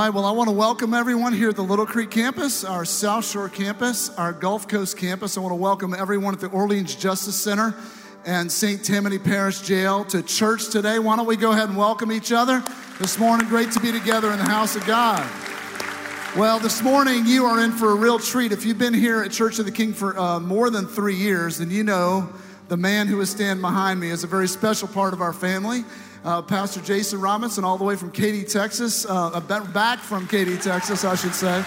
Right, well, I want to welcome everyone here at the Little Creek campus, our South Shore campus, our Gulf Coast campus. I want to welcome everyone at the Orleans Justice Center and St. Tammany Parish Jail to church today. Why don't we go ahead and welcome each other this morning? Great to be together in the house of God. Well, this morning you are in for a real treat. If you've been here at Church of the King for uh, more than three years, then you know the man who is standing behind me is a very special part of our family. Uh, Pastor Jason Robinson, all the way from Katy, Texas, uh, back from Katy, Texas, I should say.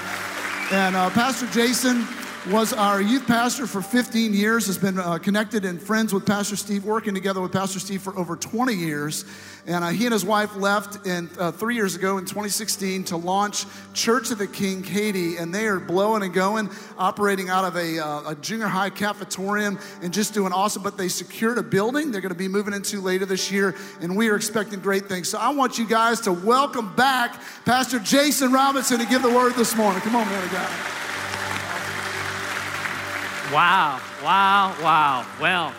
And uh, Pastor Jason was our youth pastor for 15 years, has been uh, connected and friends with Pastor Steve, working together with Pastor Steve for over 20 years. And uh, he and his wife left in, uh, three years ago in 2016 to launch Church of the King Katy, and they are blowing and going, operating out of a, uh, a junior high cafetorium and just doing awesome. But they secured a building they're going to be moving into later this year, and we are expecting great things. So I want you guys to welcome back Pastor Jason Robinson to give the word this morning. Come on, man of God. Wow, wow, wow. Well,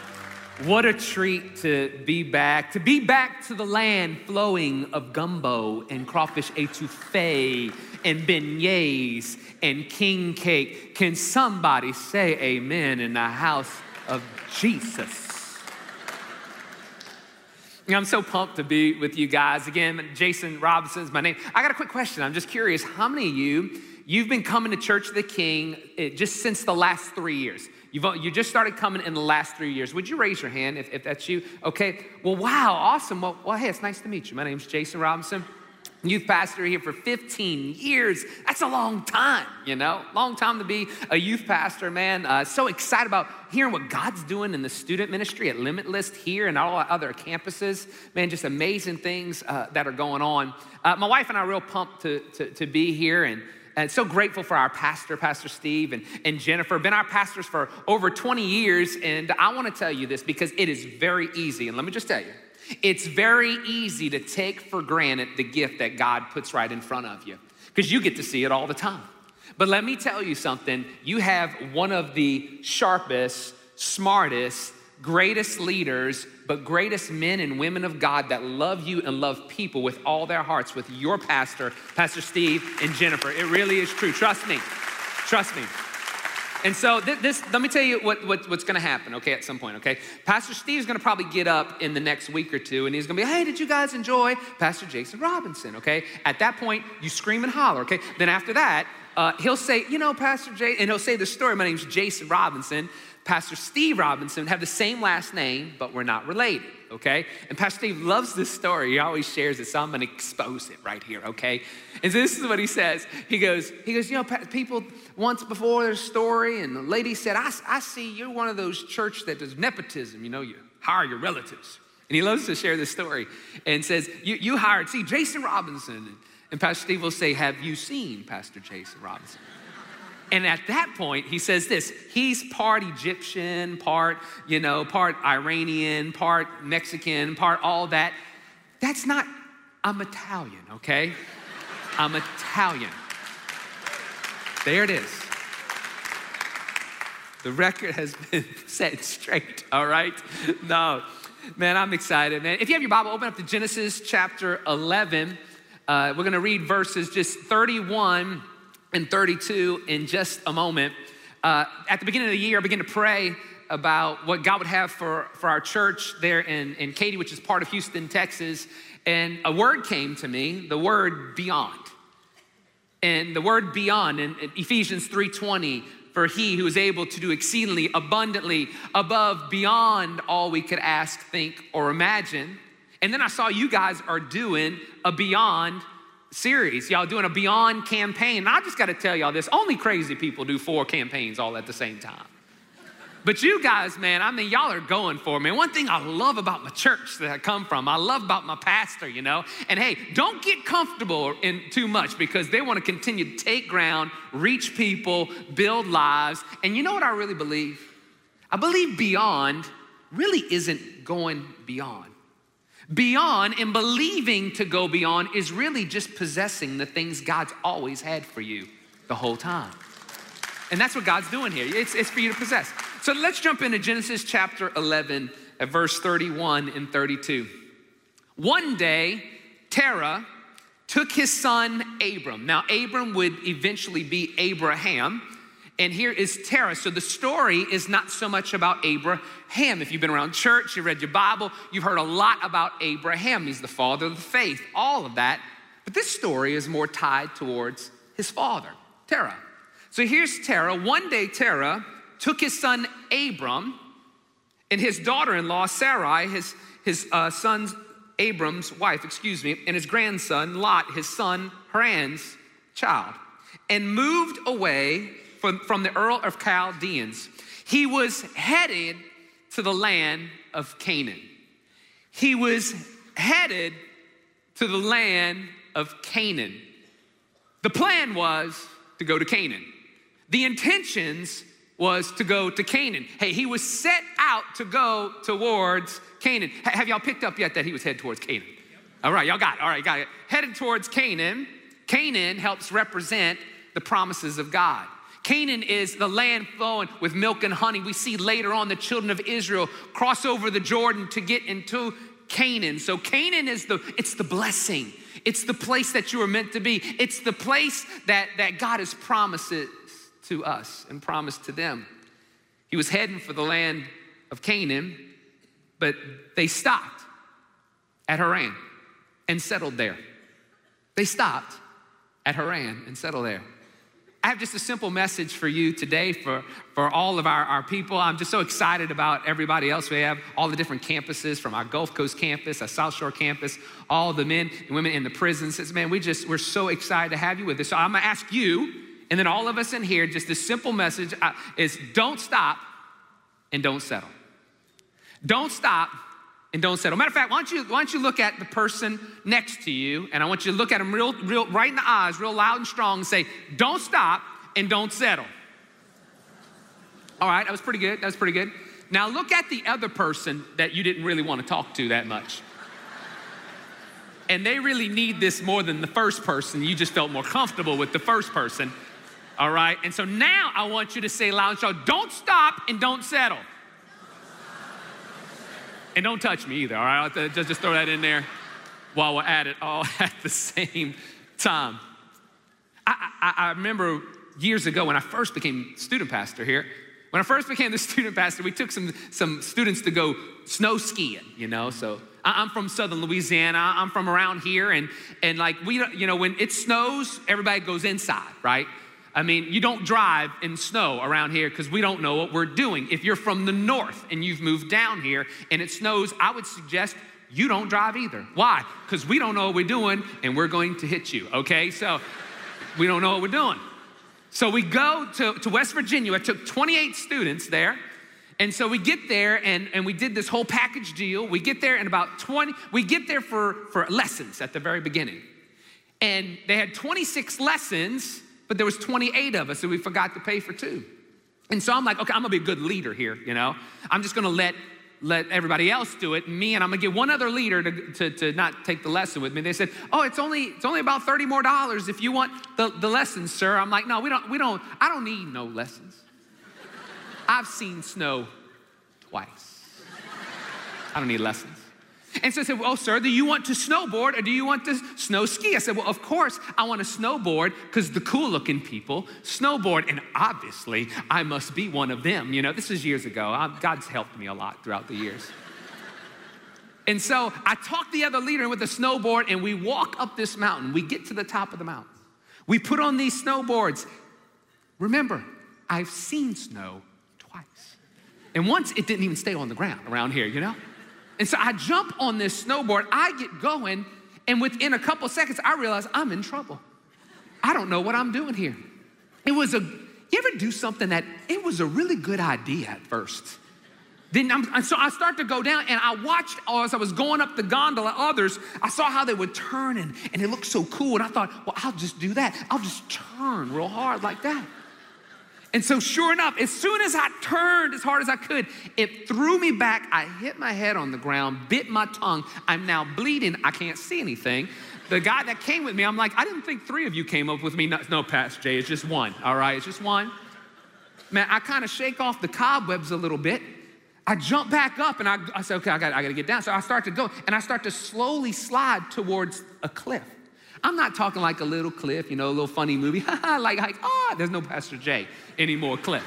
what a treat to be back, to be back to the land flowing of gumbo and crawfish etouffee and beignets and king cake. Can somebody say amen in the house of Jesus? I'm so pumped to be with you guys. Again, Jason Robinson is my name. I got a quick question. I'm just curious how many of you You've been coming to Church of the King eh, just since the last three years. You've, you just started coming in the last three years. Would you raise your hand if, if that's you? Okay. Well, wow, awesome. Well, well, hey, it's nice to meet you. My name's Jason Robinson. Youth pastor here for 15 years. That's a long time, you know? Long time to be a youth pastor, man. Uh, so excited about hearing what God's doing in the student ministry at Limitless here and all other campuses. Man, just amazing things uh, that are going on. Uh, my wife and I are real pumped to, to, to be here and and so grateful for our pastor, Pastor Steve and, and Jennifer. Been our pastors for over 20 years. And I want to tell you this because it is very easy. And let me just tell you, it's very easy to take for granted the gift that God puts right in front of you because you get to see it all the time. But let me tell you something you have one of the sharpest, smartest, greatest leaders, but greatest men and women of God that love you and love people with all their hearts, with your pastor, Pastor Steve and Jennifer. It really is true. Trust me. Trust me. And so this, let me tell you what, what what's to happen. Okay, at some point. Okay, Pastor Steve's to probably get up in the next week or two, and he's to be, "Hey, did you guys enjoy Pastor Jason Robinson?" Okay. At that point, you scream and holler. Okay. Then after that, uh, he'll say, "You know, Pastor Jay," and he'll say the story. My name's Jason Robinson. Pastor Steve Robinson have the same last name, but we're not related, okay? And Pastor Steve loves this story. He always shares it, so I'm gonna expose it right here, okay? And so this is what he says. He goes, he goes, you know, people once before their story, and the lady said, I, I see you're one of those church that does nepotism, you know, you hire your relatives. And he loves to share this story and says, you, you hired, see, Jason Robinson. And Pastor Steve will say, have you seen Pastor Jason Robinson? And at that point, he says this he's part Egyptian, part, you know, part Iranian, part Mexican, part all that. That's not, I'm Italian, okay? I'm Italian. There it is. The record has been set straight, all right? No, man, I'm excited, man. If you have your Bible, open up to Genesis chapter 11. Uh, we're gonna read verses just 31 and 32 in just a moment. Uh, at the beginning of the year, I began to pray about what God would have for, for our church there in, in Katy, which is part of Houston, Texas. And a word came to me, the word beyond. And the word beyond in, in Ephesians 3:20, for he who is able to do exceedingly abundantly above beyond all we could ask, think, or imagine. And then I saw you guys are doing a beyond series. Y'all doing a Beyond campaign. And I just got to tell y'all this only crazy people do four campaigns all at the same time. But you guys, man, I mean, y'all are going for me. One thing I love about my church that I come from, I love about my pastor, you know. And hey, don't get comfortable in too much because they want to continue to take ground, reach people, build lives. And you know what I really believe? I believe beyond really isn't going beyond. Beyond and believing to go beyond is really just possessing the things God's always had for you the whole time. And that's what God's doing here. It's, it's for you to possess. So let's jump into Genesis chapter 11 at verse 31 and 32. One day, Terah took his son Abram. Now, Abram would eventually be Abraham. And here is Terah. So the story is not so much about Abraham. If you've been around church, you read your Bible, you've heard a lot about Abraham. He's the father of the faith, all of that. But this story is more tied towards his father, Terah. So here's Terah. One day, Terah took his son Abram and his daughter in law, Sarai, his, his uh, son's Abram's wife, excuse me, and his grandson, Lot, his son, Haran's child, and moved away from, from the Ur of Chaldeans. He was headed to the land of Canaan. He was headed to the land of Canaan. The plan was to go to Canaan. The intentions was to go to Canaan. Hey, he was set out to go towards Canaan. H- have y'all picked up yet that he was headed towards Canaan? All right, y'all got it. All right, got it. Headed towards Canaan. Canaan helps represent the promises of God. Canaan is the land flowing with milk and honey. We see later on the children of Israel cross over the Jordan to get into Canaan. So Canaan is the it's the blessing. It's the place that you are meant to be. It's the place that, that God has promised to us and promised to them. He was heading for the land of Canaan, but they stopped at Haran and settled there. They stopped at Haran and settled there. I have just a simple message for you today for, for all of our, our people. I'm just so excited about everybody else. We have all the different campuses from our Gulf Coast campus, our South Shore campus, all the men and women in the prisons. Man, we just, we're so excited to have you with us. So I'm gonna ask you, and then all of us in here, just this simple message uh, is don't stop and don't settle. Don't stop and don't settle. Matter of fact, why don't you, why don't you look at the person next to you, and I want you to look at them real, real, right in the eyes, real loud and strong, and say, don't stop and don't settle. All right, that was pretty good. That was pretty good. Now look at the other person that you didn't really want to talk to that much. And they really need this more than the first person. You just felt more comfortable with the first person. All right, and so now I want you to say loud and strong, don't stop and don't settle. And don't touch me either, all right? Just, just throw that in there while we're at it all at the same time. I, I, I remember years ago when I first became student pastor here, when I first became the student pastor, we took some, some students to go snow skiing, you know, so I'm from Southern Louisiana. I'm from around here, and and like we, you know, when it snows, everybody goes inside, right? I mean, you don't drive in snow around here because we don't know what we're doing. If you're from the north and you've moved down here and it snows, I would suggest you don't drive either. Why? Because we don't know what we're doing and we're going to hit you, okay? So we don't know what we're doing. So we go to, to West Virginia. I took 28 students there. And so we get there and, and we did this whole package deal. We get there and about 20, we get there for, for lessons at the very beginning. And they had 26 lessons but there was 28 of us and we forgot to pay for two. And so I'm like, okay, I'm gonna be a good leader here, you know? I'm just gonna let let everybody else do it. Me and I'm gonna get one other leader to, to, to, not take the lesson with me. They said, Oh, it's only it's only about 30 more dollars if you want the, the lessons, sir. I'm like, no, we don't, we don't, I don't need no lessons. I've seen snow twice. I don't need lessons. And so I said, Well, sir, do you want to snowboard or do you want to snow ski? I said, Well, of course, I want to snowboard because the cool looking people snowboard. And obviously, I must be one of them. You know, this is years ago. I'm, God's helped me a lot throughout the years. and so I talked the other leader with a snowboard and we walk up this mountain. We get to the top of the mountain. We put on these snowboards. Remember, I've seen snow twice. And once it didn't even stay on the ground around here, you know? And so I jump on this snowboard, I get going, and within a couple seconds, I realize I'm in trouble. I don't know what I'm doing here. It was a, you ever do something that it was a really good idea at first? Then I'm, so I start to go down and I watched as I was going up the gondola, others, I saw how they would turn and, and it looked so cool. And I thought, well, I'll just do that. I'll just turn real hard like that. And so, sure enough, as soon as I turned as hard as I could, it threw me back. I hit my head on the ground, bit my tongue. I'm now bleeding. I can't see anything. The guy that came with me, I'm like, I didn't think three of you came up with me. No, no Pastor Jay, it's just one. All right, it's just one. Man, I kind of shake off the cobwebs a little bit. I jump back up and I, I say, okay, I got, I got to get down. So I start to go and I start to slowly slide towards a cliff. I'm not talking like a little cliff, you know, a little funny movie, like, like, oh, there's no Pastor Jay anymore cliff.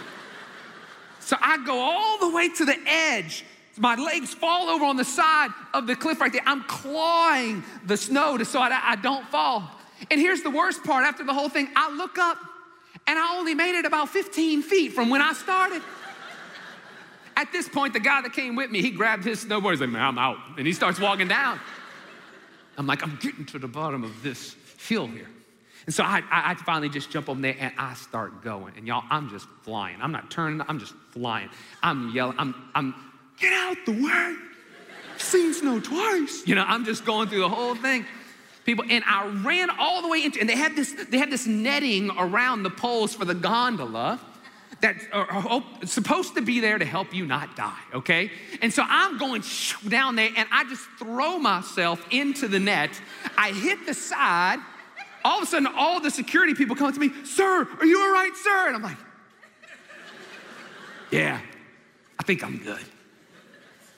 So I go all the way to the edge. My legs fall over on the side of the cliff right there. I'm clawing the snow to so I, I don't fall. And here's the worst part after the whole thing I look up and I only made it about 15 feet from when I started. At this point, the guy that came with me, he grabbed his snowboard. He's like, man, I'm out. And he starts walking down. I'm like, I'm getting to the bottom of this hill here. And so I, I, finally just jump on there and I start going. And y'all, I'm just flying. I'm not turning, I'm just flying. I'm yelling, I'm, I'm, get out the way. Seen snow twice. You know, I'm just going through the whole thing. People, and I ran all the way into, and they had this, they had this netting around the poles for the gondola that are supposed to be there to help you not die, okay? And so I'm going down there and I just throw myself into the net. I hit the side all of a sudden, all the security people come up to me, Sir, are you all right, sir? And I'm like, Yeah, I think I'm good.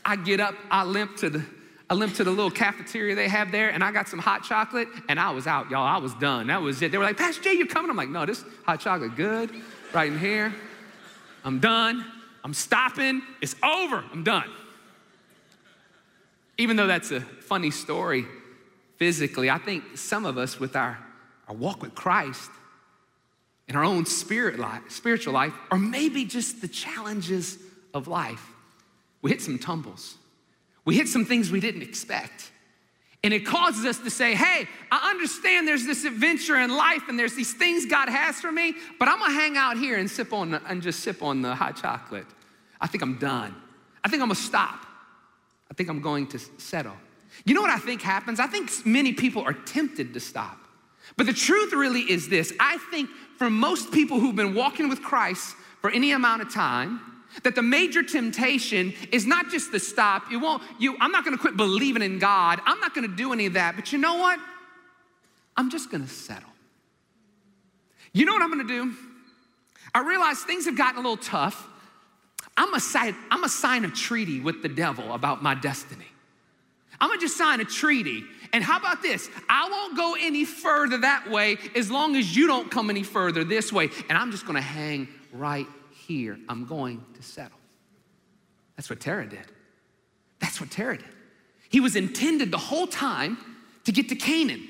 I get up, I limp to the I limp to the little cafeteria they have there, and I got some hot chocolate, and I was out, y'all. I was done. That was it. They were like, Pastor Jay, you coming? I'm like, no, this hot chocolate good, right in here. I'm done. I'm stopping. It's over. I'm done. Even though that's a funny story physically, I think some of us with our our walk with Christ, in our own spirit life, spiritual life, or maybe just the challenges of life. We hit some tumbles. We hit some things we didn't expect. And it causes us to say, hey, I understand there's this adventure in life and there's these things God has for me, but I'm gonna hang out here and sip on and just sip on the hot chocolate. I think I'm done. I think I'm gonna stop. I think I'm going to settle. You know what I think happens? I think many people are tempted to stop. But the truth really is this I think for most people who've been walking with Christ for any amount of time, that the major temptation is not just to stop. You won't, you, I'm not gonna quit believing in God. I'm not gonna do any of that. But you know what? I'm just gonna settle. You know what I'm gonna do? I realize things have gotten a little tough. I'm gonna sign, I'm gonna sign a treaty with the devil about my destiny. I'm gonna just sign a treaty. And how about this? I won't go any further that way as long as you don't come any further this way. And I'm just gonna hang right here. I'm going to settle. That's what Terah did. That's what Terah did. He was intended the whole time to get to Canaan.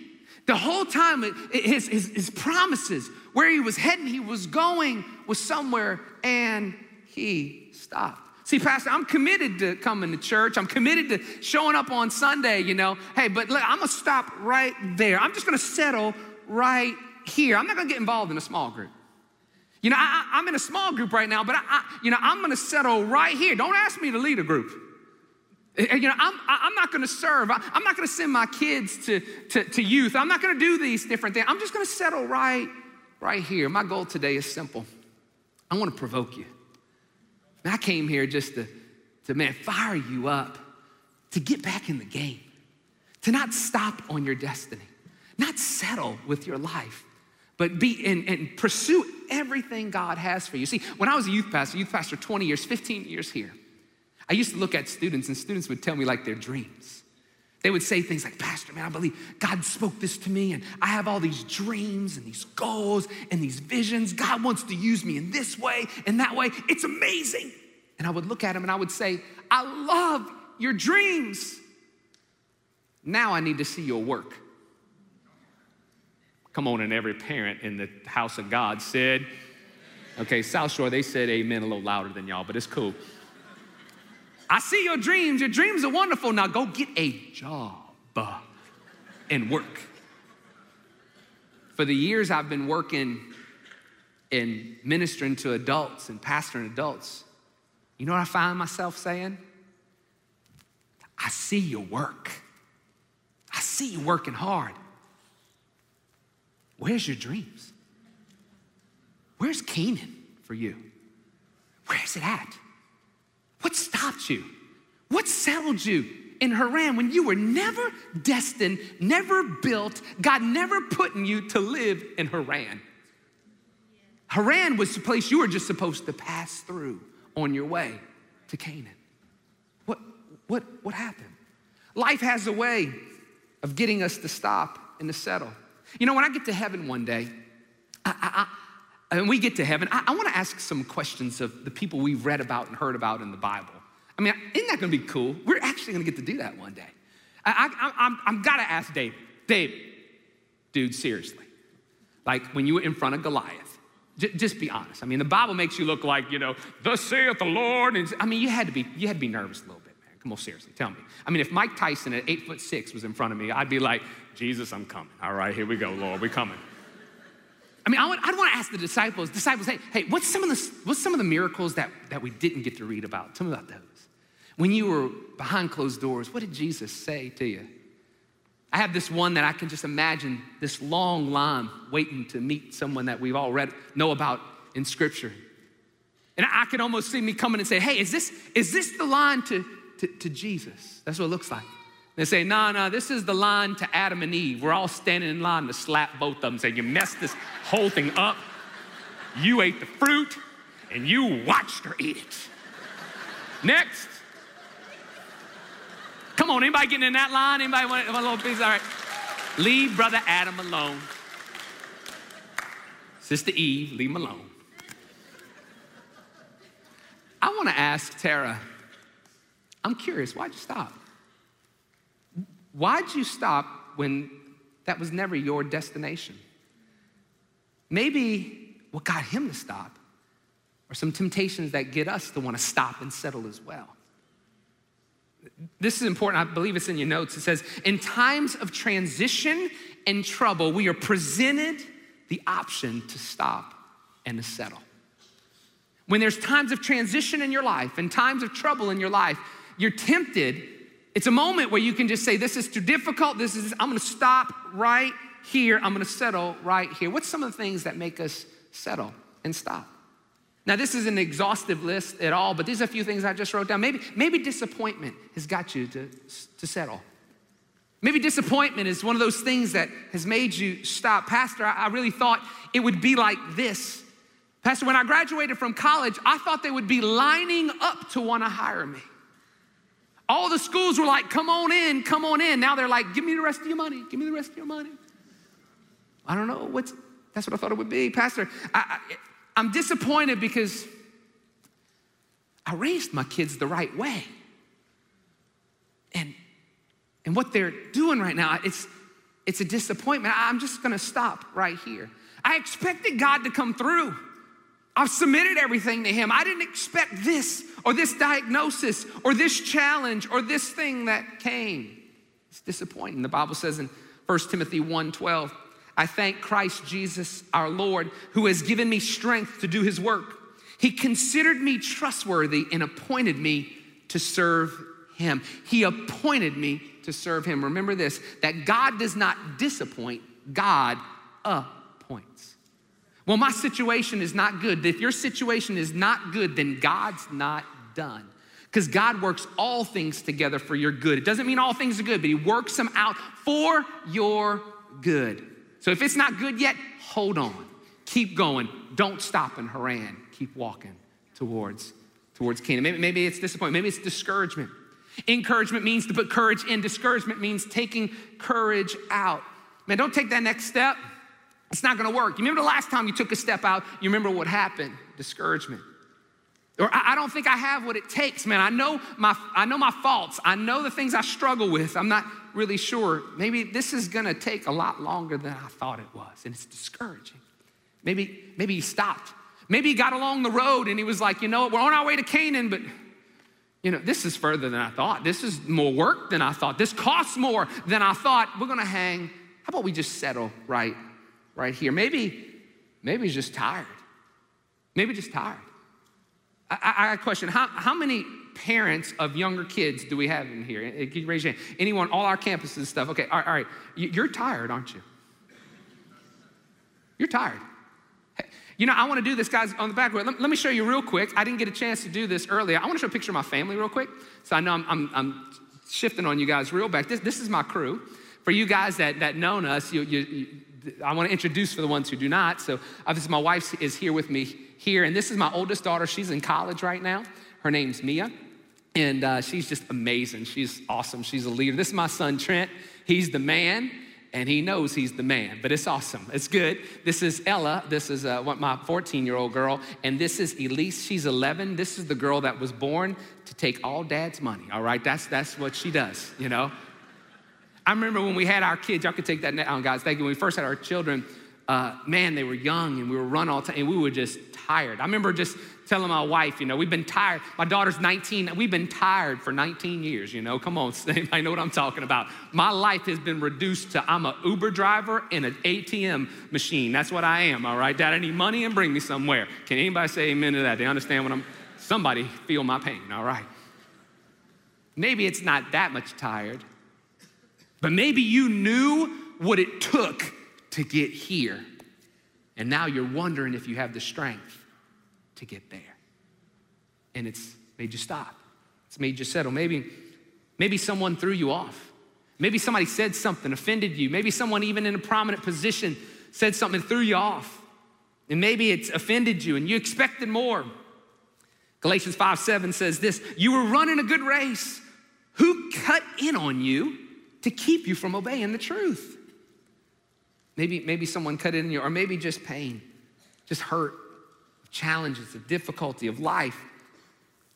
The whole time, his, his, his promises, where he was heading, he was going, was somewhere, and he stopped. See, Pastor, I'm committed to coming to church. I'm committed to showing up on Sunday, you know. Hey, but look, I'm gonna stop right there. I'm just gonna settle right here. I'm not gonna get involved in a small group. You know, I, am in a small group right now, but I, I, you know, I'm gonna settle right here. Don't ask me to lead a group. Eh, eh, you know, I'm, I'm not gonna serve. I, am not gonna send my kids to, to, to youth. I'm not gonna do these different things. I'm just gonna settle right, right here. My goal today is simple. I wanna provoke you. I came here just to, to, man, fire you up, to get back in the game, to not stop on your destiny, not settle with your life, but be and, and pursue everything God has for you. See, when I was a youth pastor, youth pastor 20 years, 15 years here, I used to look at students, and students would tell me like their dreams. They would say things like, Pastor, man, I believe God spoke this to me, and I have all these dreams and these goals and these visions. God wants to use me in this way and that way. It's amazing. And I would look at him and I would say, I love your dreams. Now I need to see your work. Come on, and every parent in the house of God said, okay, South Shore, they said amen a little louder than y'all, but it's cool. I see your dreams. Your dreams are wonderful. Now go get a job and work. For the years I've been working and ministering to adults and pastoring adults, you know what I find myself saying? I see your work. I see you working hard. Where's your dreams? Where's Canaan for you? Where's it at? What stopped you? What settled you in Haran when you were never destined, never built, God never put in you to live in Haran? Haran was the place you were just supposed to pass through on your way to Canaan. What, what, what happened? Life has a way of getting us to stop and to settle. You know, when I get to heaven one day, I, I, I, and we get to heaven, I, I want to ask some questions of the people we've read about and heard about in the Bible. I mean, isn't that going to be cool? We're actually going to get to do that one day. I, I, I'm, I'm got to ask Dave, Dave, dude, seriously, like when you were in front of Goliath, j- just be honest. I mean, the Bible makes you look like, you know, thus saith the Lord. And I mean, you had to be, you had to be nervous a little. Come on, seriously, tell me. I mean, if Mike Tyson at eight foot six was in front of me, I'd be like, Jesus, I'm coming. All right, here we go, Lord, we're coming. I mean, I would, I'd want to ask the disciples, disciples, hey, hey, what's some of the, what's some of the miracles that, that we didn't get to read about? Tell me about those. When you were behind closed doors, what did Jesus say to you? I have this one that I can just imagine this long line waiting to meet someone that we've all read, know about in scripture. And I can almost see me coming and say, hey, is this, is this the line to, to, to Jesus? That's what it looks like. They say, no, nah, no, nah, this is the line to Adam and Eve. We're all standing in line to slap both of them, say, you messed this whole thing up. You ate the fruit and you watched her eat it. Next. Come on, anybody getting in that line? Anybody want a little piece? All right. Leave brother Adam alone. Sister Eve, leave him alone. I want to ask Terah, I'm curious, why'd you stop? Why'd you stop when that was never your destination? Maybe what got him to stop are some temptations that get us to want to stop and settle as well. This is important. I believe it's in your notes. It says, In times of transition and trouble, we are presented the option to stop and to settle. When there's times of transition in your life and times of trouble in your life, you're tempted. It's a moment where you can just say, This is too difficult. This is, I'm gonna stop right here. I'm gonna settle right here. What's some of the things that make us settle and stop? Now, this isn't an exhaustive list at all, but these are a few things I just wrote down. Maybe, maybe disappointment has got you to, to settle. Maybe disappointment is one of those things that has made you stop. Pastor, I, I really thought it would be like this. Pastor, when I graduated from college, I thought they would be lining up to want to hire me. All the schools were like, come on in, come on in. Now they're like, give me the rest of your money, give me the rest of your money. I don't know what's, that's what I thought it would be. Pastor, I, I, I'm disappointed because I raised my kids the right way. And, and what they're doing right now, it's, it's a disappointment. I'm just gonna stop right here. I expected God to come through. I've submitted everything to Him. I didn't expect this or this diagnosis or this challenge or this thing that came. It's disappointing. The Bible says in 1 Timothy 1 12, I thank Christ Jesus our Lord, who has given me strength to do his work. He considered me trustworthy and appointed me to serve him. He appointed me to serve him. Remember this that God does not disappoint, God appoints. Well, my situation is not good. If your situation is not good, then God's not done. Because God works all things together for your good. It doesn't mean all things are good, but He works them out for your good. So if it's not good yet, hold on. Keep going. Don't stop in Haran. Keep walking towards, towards Canaan. Maybe, maybe it's disappointment. Maybe it's discouragement. Encouragement means to put courage in. Discouragement means taking courage out. Man, don't take that next step. It's not gonna work. You remember the last time you took a step out, you remember what happened? Discouragement. Or I don't think I have what it takes, man. I know my I know my faults. I know the things I struggle with. I'm not really sure. Maybe this is gonna take a lot longer than I thought it was, and it's discouraging. Maybe, maybe he stopped. Maybe he got along the road and he was like, you know we're on our way to Canaan, but you know, this is further than I thought. This is more work than I thought. This costs more than I thought. We're gonna hang. How about we just settle right, right here? Maybe, maybe he's just tired. Maybe just tired. I, I, got a question. How, how many parents of younger kids do we have in here? Eh, can you raise your hand? Anyone, all our campuses and stuff. Okay, all right, all right. You're tired, aren't you? You're tired. You know, I want to do this, guys, on the back. Let, let me show you real quick. I didn't get a chance to do this earlier. I want to show a picture of my family real quick. So I know I'm, I'm, I'm shifting on you guys real back. This, this is my crew. For you guys that, that known us, you, you, I want to introduce for the ones who do not. So obviously, my wife is here with me here, and this is my oldest daughter. She's in college right now. Her name's Mia, and uh, she's just amazing. She's awesome. She's a leader. This is my son Trent. He's the man, and he knows he's the man, but it's awesome. It's good. This is Ella. This is uh, my 14 year old girl. And this is Elise. She's 11. This is the girl that was born to take all dad's money, all right? That's, that's what she does, you know? I remember when we had our kids, y'all could take that down, guys. Thank you. When we first had our children, uh, man, they were young and we were run all the time and we were just tired. I remember just telling my wife, you know, we've been tired. My daughter's 19. We've been tired for 19 years, you know. Come on, I know what I'm talking about. My life has been reduced to I'm an Uber driver and an ATM machine. That's what I am, all right? Dad, I need money and bring me somewhere. Can anybody say amen to that? They understand what I'm, somebody feel my pain, all right? Maybe it's not that much tired, but maybe you knew what it took to get here. And now you're wondering if you have the strength to get there. And it's made you stop. It's made you settle. Maybe, maybe someone threw you off. Maybe somebody said something, offended you. Maybe someone, even in a prominent position, said something, threw you off. And maybe it's offended you and you expected more. Galatians 5 7 says this You were running a good race. Who cut in on you to keep you from obeying the truth? Maybe, maybe someone cut in you, or maybe just pain, just hurt, challenges, the difficulty of life.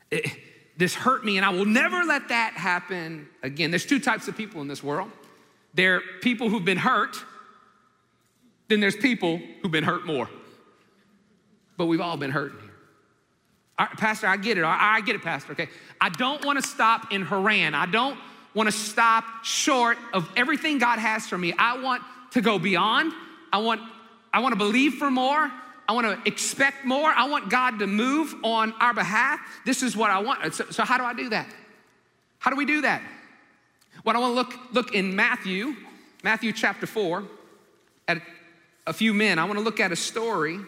It, this hurt me, and I will never let that happen again. There's two types of people in this world there are people who've been hurt, then there's people who've been hurt more. But we've all been hurting here. Pastor, I get it. I, I get it, Pastor. Okay. I don't want to stop in Haran. I don't want to stop short of everything God has for me. I want to go beyond. I want, I want to believe for more. I want to expect more. I want God to move on our behalf. This is what I want. So, so how do I do that? How do we do that? Well, I want to look, look in Matthew, Matthew chapter 4, at a few men. I want to look at a story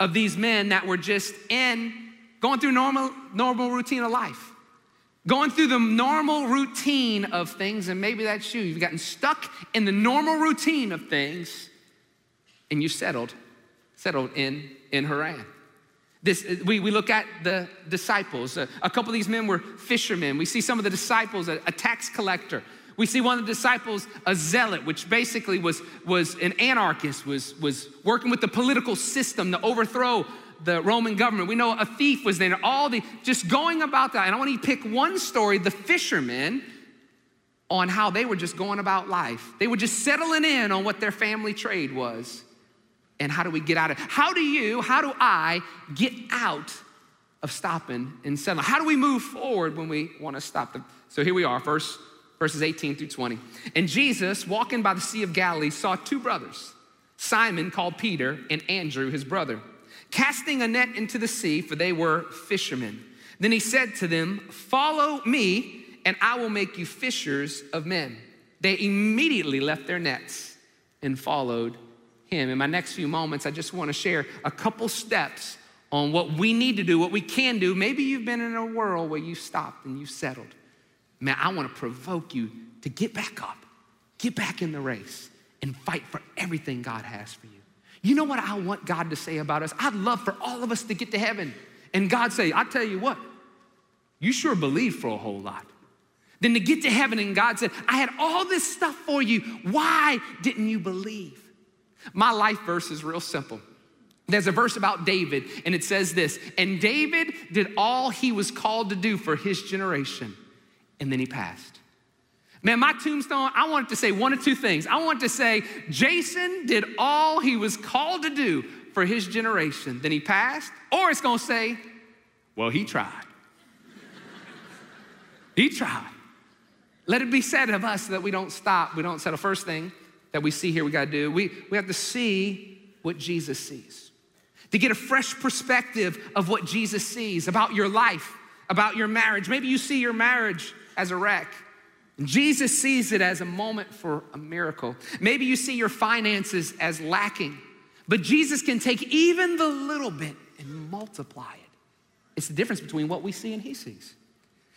of these men that were just in, going through normal, normal routine of life. Going through the normal routine of things, and maybe that's you. You've gotten stuck in the normal routine of things, and you settled settled in, in Haran. This, we, we look at the disciples. A, a couple of these men were fishermen. We see some of the disciples, a, a tax collector. We see one of the disciples, a zealot, which basically was, was an anarchist, was, was working with the political system to overthrow the Roman government. We know a thief was there, all the just going about that. And I want to pick one story, the fishermen, on how they were just going about life. They were just settling in on what their family trade was. And how do we get out of? How do you, how do I get out of stopping and settling? How do we move forward when we want to stop them? So here we are, verse, verses 18 through 20. And Jesus, walking by the Sea of Galilee, saw two brothers, Simon called Peter and Andrew, his brother, casting a net into the sea, for they were fishermen. Then he said to them, Follow me, and I will make you fishers of men. They immediately left their nets and followed him. In my next few moments, I just want to share a couple steps on what we need to do, what we can do. Maybe you've been in a world where you stopped and you settled. Man, I want to provoke you to get back up, get back in the race, and fight for everything God has for you. You know what I want God to say about us? I'd love for all of us to get to heaven. And God say, I tell you what, you sure believe for a whole lot. Then to get to heaven and God said, I had all this stuff for you. Why didn't you believe? My life verse is real simple. There's a verse about David, and it says this And David did all he was called to do for his generation, and then he passed. Man, my tombstone, I wanted to say one of two things. I want to say, Jason did all he was called to do for his generation, then he passed, or it's gonna say, well, he tried. he tried. Let it be said of us that we don't stop, we don't settle. First thing, that we see here we got to do. We, we have to see what Jesus sees. To get a fresh perspective of what Jesus sees about your life, about your marriage. Maybe you see your marriage as a wreck. Jesus sees it as a moment for a miracle. Maybe you see your finances as lacking, but Jesus can take even the little bit and multiply it. It's the difference between what we see and he sees.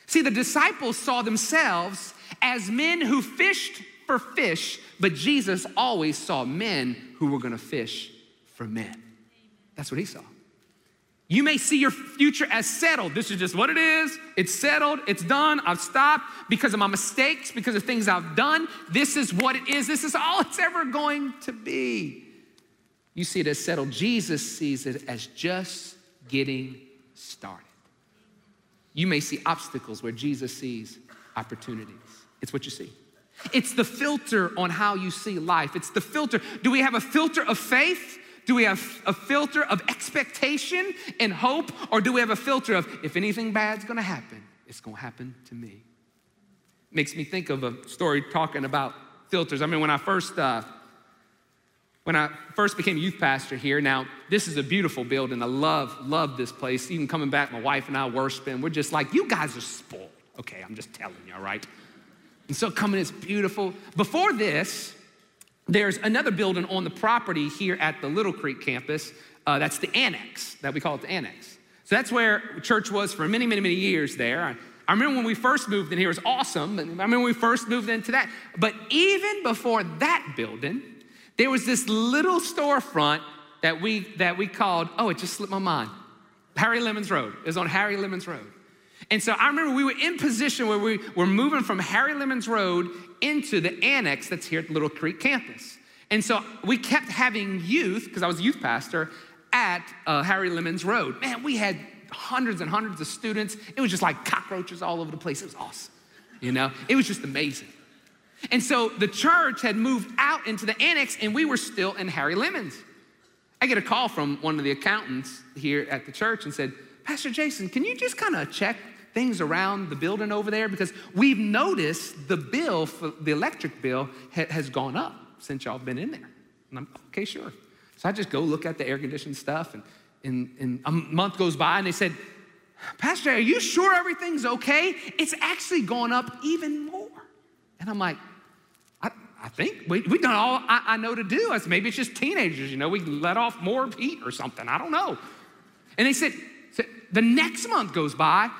See, the disciples saw themselves as men who fished for fish, but Jesus always saw men who were gonna fish for men. That's what he saw. You may see your future as settled. This is just what it is. It's settled. It's done. I've stopped because of my mistakes, because of things I've done. This is what it is. This is all it's ever going to be. You see it as settled. Jesus sees it as just getting started. You may see obstacles where Jesus sees opportunities. It's what you see. It's the filter on how you see life. It's the filter. Do we have a filter of faith? Do we have a filter of expectation and hope? Or do we have a filter of if anything bad's gonna happen, it's gonna happen to me? Makes me think of a story talking about filters. I mean, when I first, uh, when I first became youth pastor here, now this is a beautiful building. I love, love this place. Even coming back, my wife and I worshiping, we're just like, you guys are spoiled. Okay, I'm just telling you, all right? And so coming, it's beautiful. Before this, there's another building on the property here at the Little Creek campus. Uh, that's the annex, that we call it the annex. So that's where church was for many, many, many years there. I, I remember when we first moved in here, it was awesome. I remember when we first moved into that. But even before that building, there was this little storefront that we, that we called, oh, it just slipped my mind, Harry Lemons Road. It was on Harry Lemons Road. And so I remember we were in position where we were moving from Harry Lemons Road into the annex that's here at Little Creek campus. And so we kept having youth, because I was a youth pastor, at uh, Harry Lemons Road. Man, we had hundreds and hundreds of students. It was just like cockroaches all over the place. It was awesome. You know, it was just amazing. And so the church had moved out into the annex, and we were still in Harry Lemons. I get a call from one of the accountants here at the church and said, Pastor Jason, can you just kind of check things around the building over there? Because we've noticed the bill, for the electric bill, ha- has gone up since y'all been in there. And I'm, okay, sure. So I just go look at the air conditioned stuff, and, and, and a month goes by, and they said, Pastor, are you sure everything's okay? It's actually gone up even more. And I'm like, I, I think we, we've done all I, I know to do. I said, maybe it's just teenagers, you know, we let off more heat or something. I don't know. And they said, said the next month goes by,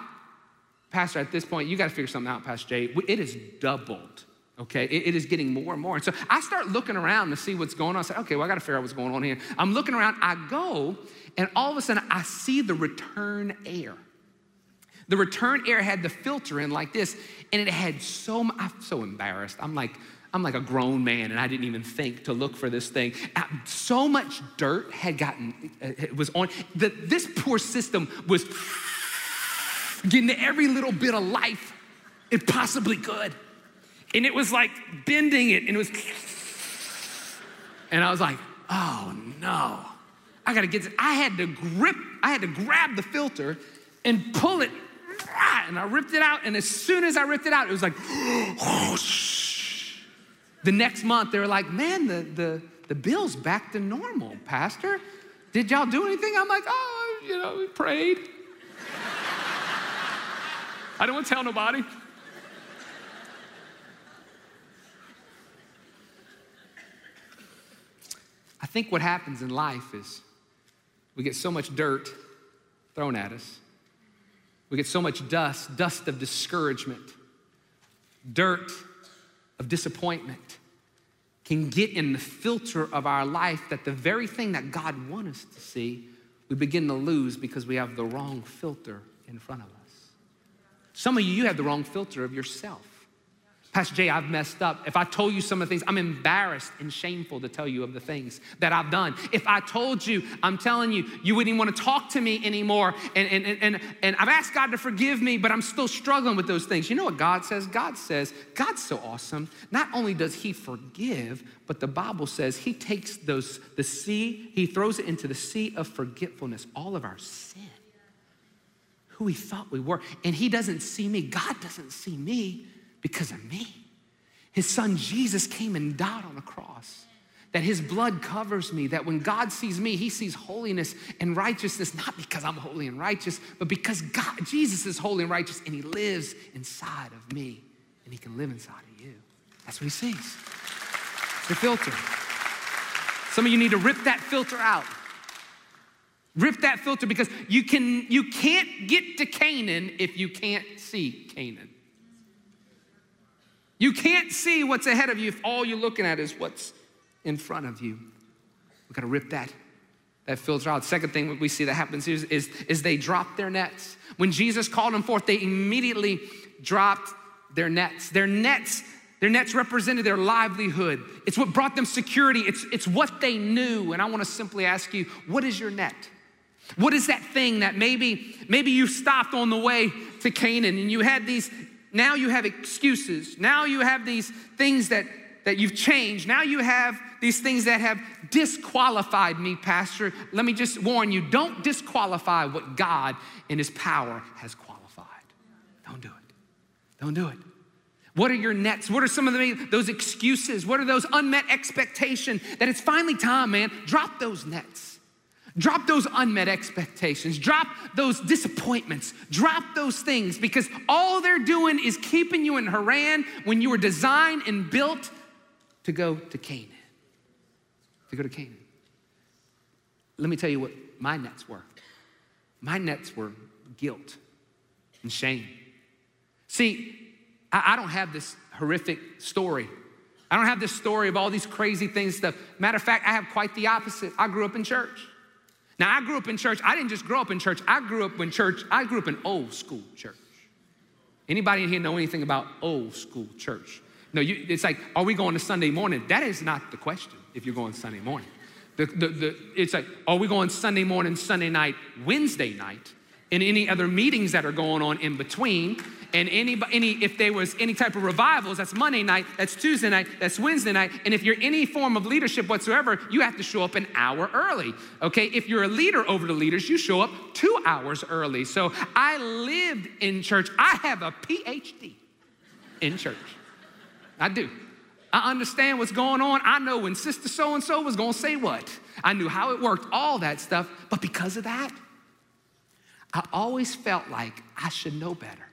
Pastor, at this point, you got to figure something out, Pastor Jay. It is doubled, okay? It, it is getting more and more. And so I start looking around to see what's going on. I say, okay, well, I got to figure out what's going on here. I'm looking around, I go, and all of a sudden, I see the return air. The return air had the filter in like this, and it had so, I'm so embarrassed. I'm like, I'm like a grown man, and I didn't even think to look for this thing. Uh, so much dirt had gotten, uh, it was on, the, this poor system was getting every little bit of life it possibly could. And it was like bending it, and it was, and I was like, oh no, I gotta get this. I had to grip, I had to grab the filter and pull it, and I ripped it out. And as soon as I ripped it out, it was like, the next month, they were like, man, the, the, the bill's back to normal, Pastor. Did y'all do anything? I'm like, oh, you know, we prayed. I don't want to tell nobody. I think what happens in life is we get so much dirt thrown at us. We get so much dust, dust of discouragement, dirt of disappointment can get in the filter of our life that the very thing that God wants us to see, we begin to lose because we have the wrong filter in front of us. Some of you, you have the wrong filter of yourself. Pastor Jay, I've messed up. If I told you some of the things, I'm embarrassed and shameful to tell you of the things that I've done. If I told you, I'm telling you, you wouldn't even want to talk to me anymore. And, and, and, and I've asked God to forgive me, but I'm still struggling with those things. You know what God says? God says, God's so awesome. Not only does He forgive, but the Bible says He takes those, the sea, He throws it into the sea of forgetfulness, all of our sin who we thought we were. And He doesn't see me. God doesn't see me because of me. His son Jesus came and died on the cross. That his blood covers me, that when God sees me, he sees holiness and righteousness, not because I'm holy and righteous, but because God, Jesus is holy and righteous, and he lives inside of me, and he can live inside of you. That's what he sees. The filter. Some of you need to rip that filter out. Rip that filter because you, can, you can't get to Canaan if you can't see Canaan. You can't see what's ahead of you if all you're looking at is what's in front of you. We've got to rip that, that filter out. Second thing we see that happens is, is, is they drop their nets. When Jesus called them forth, they immediately dropped their nets. Their nets, their nets represented their livelihood. It's what brought them security. It's, it's what they knew. And I want to simply ask you, what is your net? What is that thing that maybe, maybe you stopped on the way to Canaan and you had these, now you have excuses. Now you have these things that, that you've changed. Now you have these things that have disqualified me, Pastor. Let me just warn you don't disqualify what God in His power has qualified. Don't do it. Don't do it. What are your nets? What are some of the, those excuses? What are those unmet expectations that it's finally time, man? Drop those nets. Drop those unmet expectations. Drop those disappointments. Drop those things because all they're doing is keeping you in Haran when you were designed and built to go to Canaan. To go to Canaan. Let me tell you what my nets were. My nets were guilt and shame. See, I, don't have this horrific story. I don't have this story of all these crazy things stuff. Matter of fact, I have quite the opposite. I grew up in church. Now, I grew up in church. I didn't just grow up in church. I grew up in church. I grew up in old school church. Anybody in here know anything about old school church? No, you, it's like, are we going to Sunday morning? That is not the question if you're going Sunday morning. The, the, the, it's like, are we going Sunday morning, Sunday night, Wednesday night, and any other meetings that are going on in between? And any, any, if there was any type of revivals, that's Monday night, that's Tuesday night, that's Wednesday night. And if you're any form of leadership whatsoever, you have to show up an hour early. Okay, if you're a leader over the leaders, you show up two hours early. So I lived in church. I have a PhD in church. I do. I understand what's going on. I know when sister so and so was going to say what. I knew how it worked, all that stuff. But because of that, I always felt like I should know better.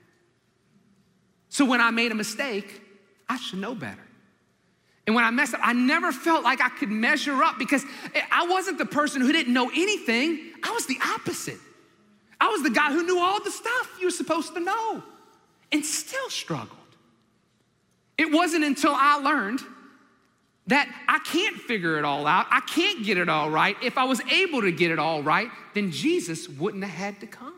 So when I made a mistake, I should know better. And when I messed up, I never felt like I could measure up because I wasn't the person who didn't know anything. I was the opposite. I was the guy who knew all the stuff you were supposed to know and still struggled. It wasn't until I learned that I can't figure it all out, I can't get it all right. If I was able to get it all right, then Jesus wouldn't have had to come.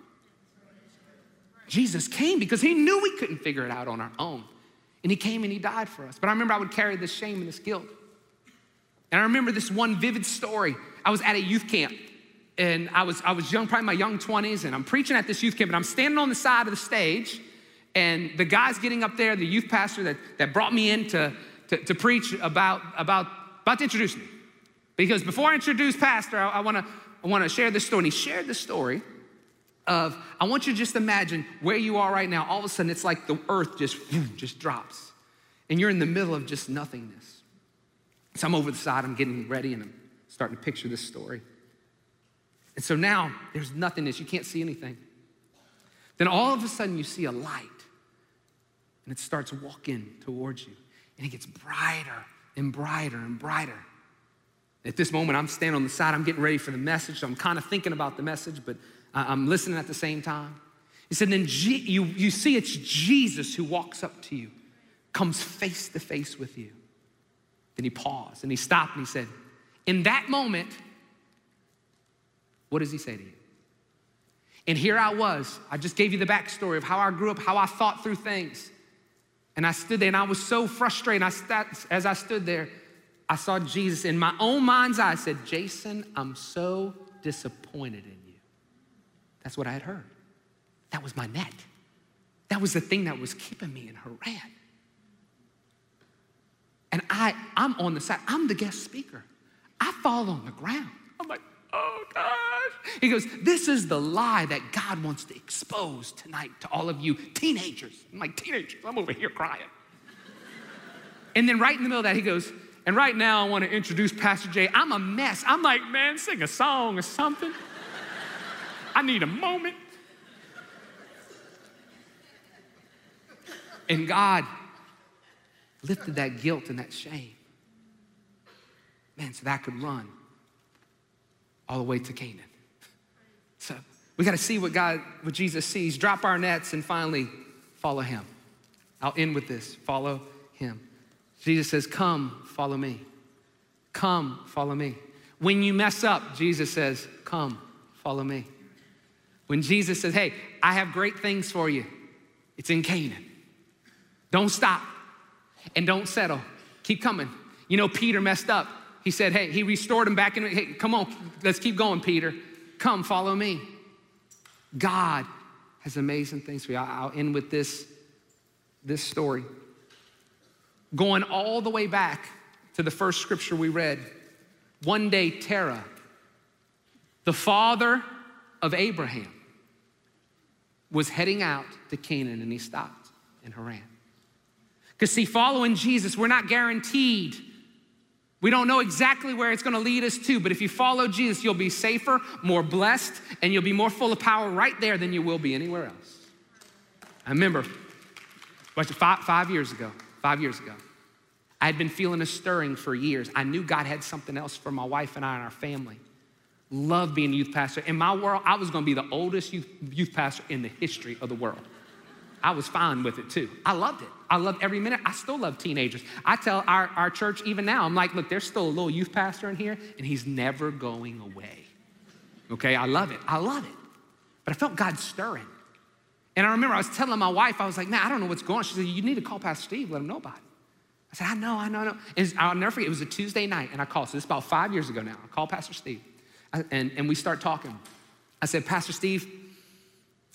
Jesus came because he knew we couldn't figure it out on our own. And he came and he died for us. But I remember I would carry this shame and this guilt. And I remember this one vivid story. I was at a youth camp and I was, I was young, probably my young 20s, and I'm preaching at this youth camp, and I'm standing on the side of the stage, and the guy's getting up there, the youth pastor that, that brought me in to, to, to preach about, about, about to introduce me. Because before I introduce Pastor, I, I wanna, I wanna share this story. And he shared this story of I want you to just imagine where you are right now. All of a sudden, it's like the earth just just drops, and you're in the middle of just nothingness. So I'm over the side. I'm getting ready, and I'm starting to picture this story. And so now there's nothingness. You can't see anything. Then all of a sudden, you see a light, and it starts walking towards you, and it gets brighter and brighter and brighter. At this moment, I'm standing on the side. I'm getting ready for the message. So I'm kind of thinking about the message, but I'm listening at the same time. He said, then G- you, you see it's Jesus who walks up to you, comes face to face with you. Then he paused and he stopped and he said, In that moment, what does he say to you? And here I was. I just gave you the backstory of how I grew up, how I thought through things. And I stood there and I was so frustrated. I as I stood there, I saw Jesus in my own mind's eye. I said, Jason, I'm so disappointed in you. That's what I had heard. That was my net. That was the thing that was keeping me in Haran. And I, I'm on the side, I'm the guest speaker. I fall on the ground. I'm like, oh gosh. He goes, This is the lie that God wants to expose tonight to all of you teenagers. I'm like, teenagers, I'm over here crying. and then right in the middle of that, he goes, and right now I want to introduce Pastor Jay. I'm a mess. I'm like, man, sing a song or something. I need a moment. And God lifted that guilt and that shame. Man, so that could run all the way to Canaan. So we got to see what God, what Jesus sees, drop our nets, and finally follow him. I'll end with this follow him. Jesus says, Come, follow me. Come, follow me. When you mess up, Jesus says, Come, follow me. When Jesus says, Hey, I have great things for you, it's in Canaan. Don't stop and don't settle. Keep coming. You know, Peter messed up. He said, Hey, he restored him back in. Hey, come on, let's keep going, Peter. Come, follow me. God has amazing things for you. I'll end with this, this story. Going all the way back to the first scripture we read, one day Terah, the father of Abraham, was heading out to Canaan and he stopped in Haran. Because, see, following Jesus, we're not guaranteed. We don't know exactly where it's gonna lead us to, but if you follow Jesus, you'll be safer, more blessed, and you'll be more full of power right there than you will be anywhere else. I remember, five, five years ago, five years ago, I had been feeling a stirring for years. I knew God had something else for my wife and I and our family. Love being a youth pastor. In my world, I was gonna be the oldest youth, youth pastor in the history of the world. I was fine with it too. I loved it. I loved every minute. I still love teenagers. I tell our, our church even now, I'm like, look, there's still a little youth pastor in here, and he's never going away. Okay, I love it. I love it. But I felt God stirring. And I remember I was telling my wife, I was like, man, I don't know what's going on. She said, you need to call Pastor Steve, let him know about it. I said, I know, I know, I know. And I'll never forget, it was a Tuesday night, and I called. So this is about five years ago now. I called Pastor Steve, and, and we start talking. I said, Pastor Steve,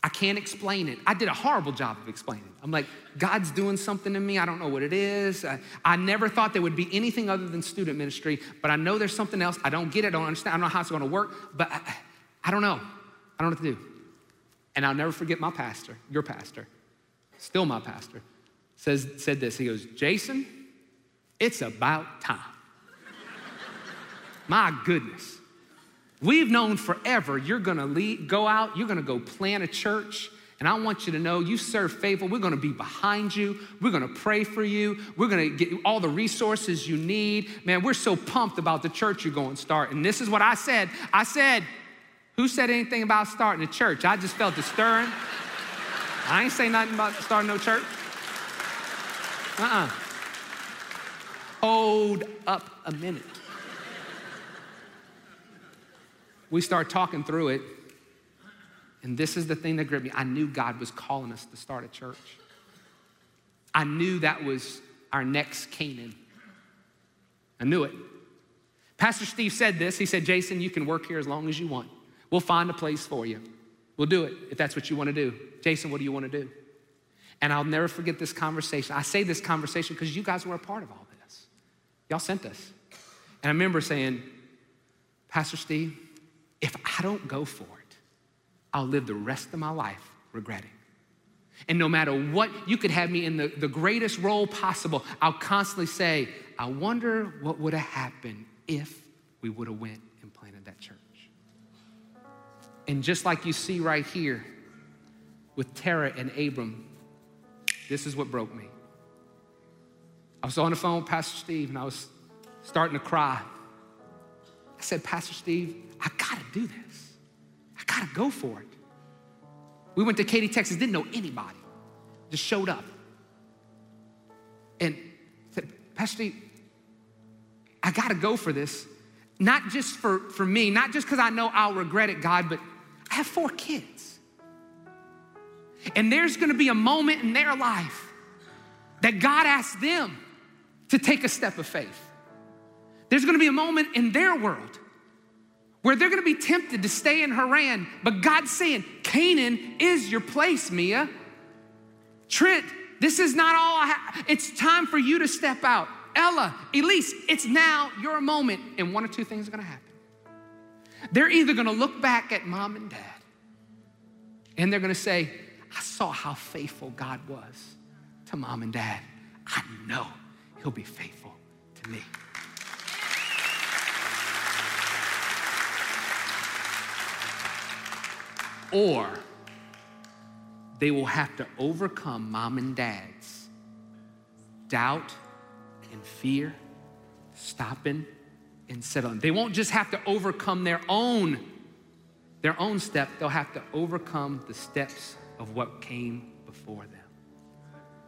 I can't explain it. I did a horrible job of explaining it. I'm like, God's doing something to me. I don't know what it is. I, I, never thought there would be anything other than student ministry, but I know there's something else. I don't get it. I don't understand. I don't know how it's going to work, but I, I don't know. I don't know what to do. And I'll never forget my pastor, your pastor, still my pastor, says, said this. He goes, Jason, it's about time. my goodness. We've known forever you're gonna lead, go out, you're gonna go plant a church. And I want you to know you serve faithful. We're gonna be behind you. We're gonna pray for you. We're gonna get all the resources you need. Man, we're so pumped about the church you're going to start. And this is what I said I said, Who said anything about starting a church? I just felt the stirring. I ain't say nothing about starting no church. Uh uh-uh. uh Hold up a minute. We start talking through it. And this is the thing that gripped me. I knew God was calling us to start a church. I knew that was our next Canaan. I knew it. Pastor Steve said this. He said, Jason, you can work here as long as you want. We'll find a place for you. We'll do it if that's what you want to do. Jason, what do you want to do? And I'll never forget this conversation. I say this conversation because you guys were a part of all this. Y'all sent us. And I remember saying, Pastor Steve, if I don't go for it, I'll live the rest of my life regretting. And no matter what, you could have me in the, the greatest role possible. I'll constantly say, I wonder what would have happened if we would have went and planted that church. And just like you see right here with Terah and Abram, this is what broke me. I was on the phone with Pastor Steve and I was starting to cry. I said, Pastor Steve, I gotta do this. I gotta go for it. We went to Katy, Texas, didn't know anybody, just showed up. And said, Pastor Steve, I gotta go for this. Not just for, for me, not just because I know I'll regret it, God, but I have four kids. And there's gonna be a moment in their life that God asks them to take a step of faith. There's gonna be a moment in their world where they're gonna be tempted to stay in Haran, but God's saying, Canaan is your place, Mia. Trent, this is not all I have. It's time for you to step out. Ella, Elise, it's now your moment. And one or two things are gonna happen. They're either gonna look back at mom and dad and they're gonna say, I saw how faithful God was to mom and dad. I know he'll be faithful to me. Or they will have to overcome mom and dad's doubt and fear, stopping and settling. They won't just have to overcome their own their own step, they'll have to overcome the steps of what came before them.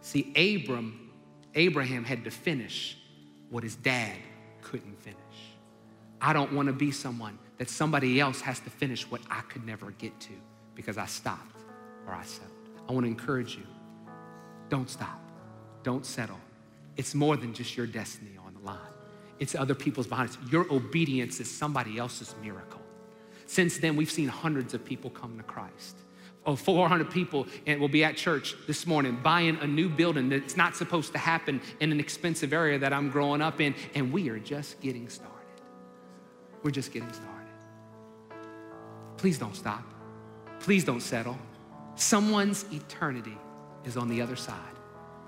See, Abram, Abraham had to finish what his dad couldn't finish. I don't want to be someone that somebody else has to finish what I could never get to because I stopped or I settled. I want to encourage you don't stop, don't settle. It's more than just your destiny on the line, it's other people's behind us. Your obedience is somebody else's miracle. Since then, we've seen hundreds of people come to Christ. Oh, 400 people and will be at church this morning buying a new building that's not supposed to happen in an expensive area that I'm growing up in, and we are just getting started. We're just getting started. Please don't stop. Please don't settle. Someone's eternity is on the other side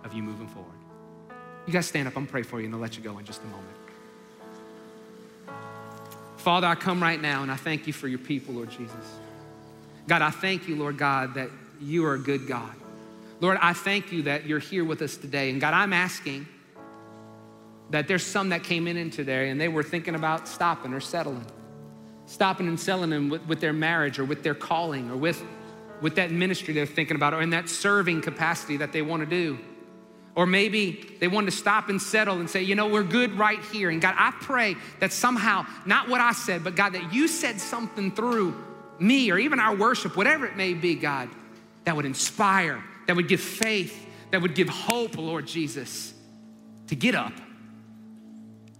of you moving forward. You guys stand up. I'm going to pray for you and I'll let you go in just a moment. Father, I come right now and I thank you for your people, Lord Jesus. God, I thank you, Lord God, that you are a good God. Lord, I thank you that you're here with us today. And God, I'm asking that there's some that came in there and they were thinking about stopping or settling, stopping and settling with, with their marriage or with their calling or with, with that ministry they're thinking about or in that serving capacity that they want to do. Or maybe they want to stop and settle and say, you know, we're good right here. And God, I pray that somehow, not what I said, but God, that you said something through me or even our worship, whatever it may be, God, that would inspire, that would give faith, that would give hope, Lord Jesus, to get up,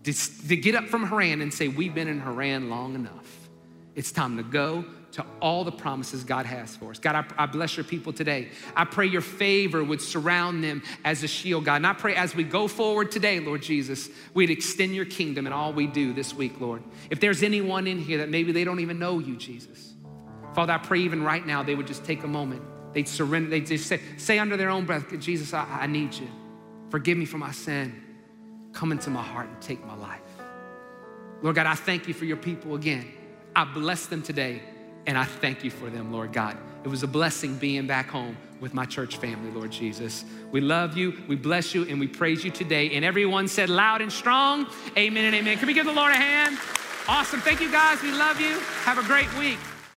to, to get up from Haran and say, We've been in Haran long enough. It's time to go to all the promises God has for us. God, I, I, bless your people today. I pray your favor would surround them as a shield, God. And I pray as we go forward today, Lord Jesus, we'd extend your kingdom in all we do this week, Lord. If there's anyone in here that maybe they don't even know you, Jesus, Father, I pray even right now they would just take a moment. They'd surrender. They'd just say, say under their own breath, Jesus, I, I need you. Forgive me for my sin. Come into my heart and take my life. Lord God, I thank you for your people again. I bless them today and I thank you for them, Lord God. It was a blessing being back home with my church family, Lord Jesus. We love you, we bless you, and we praise you today. And everyone said loud and strong, Amen and amen. Can we give the Lord a hand? Awesome. Thank you guys. We love you. Have a great week.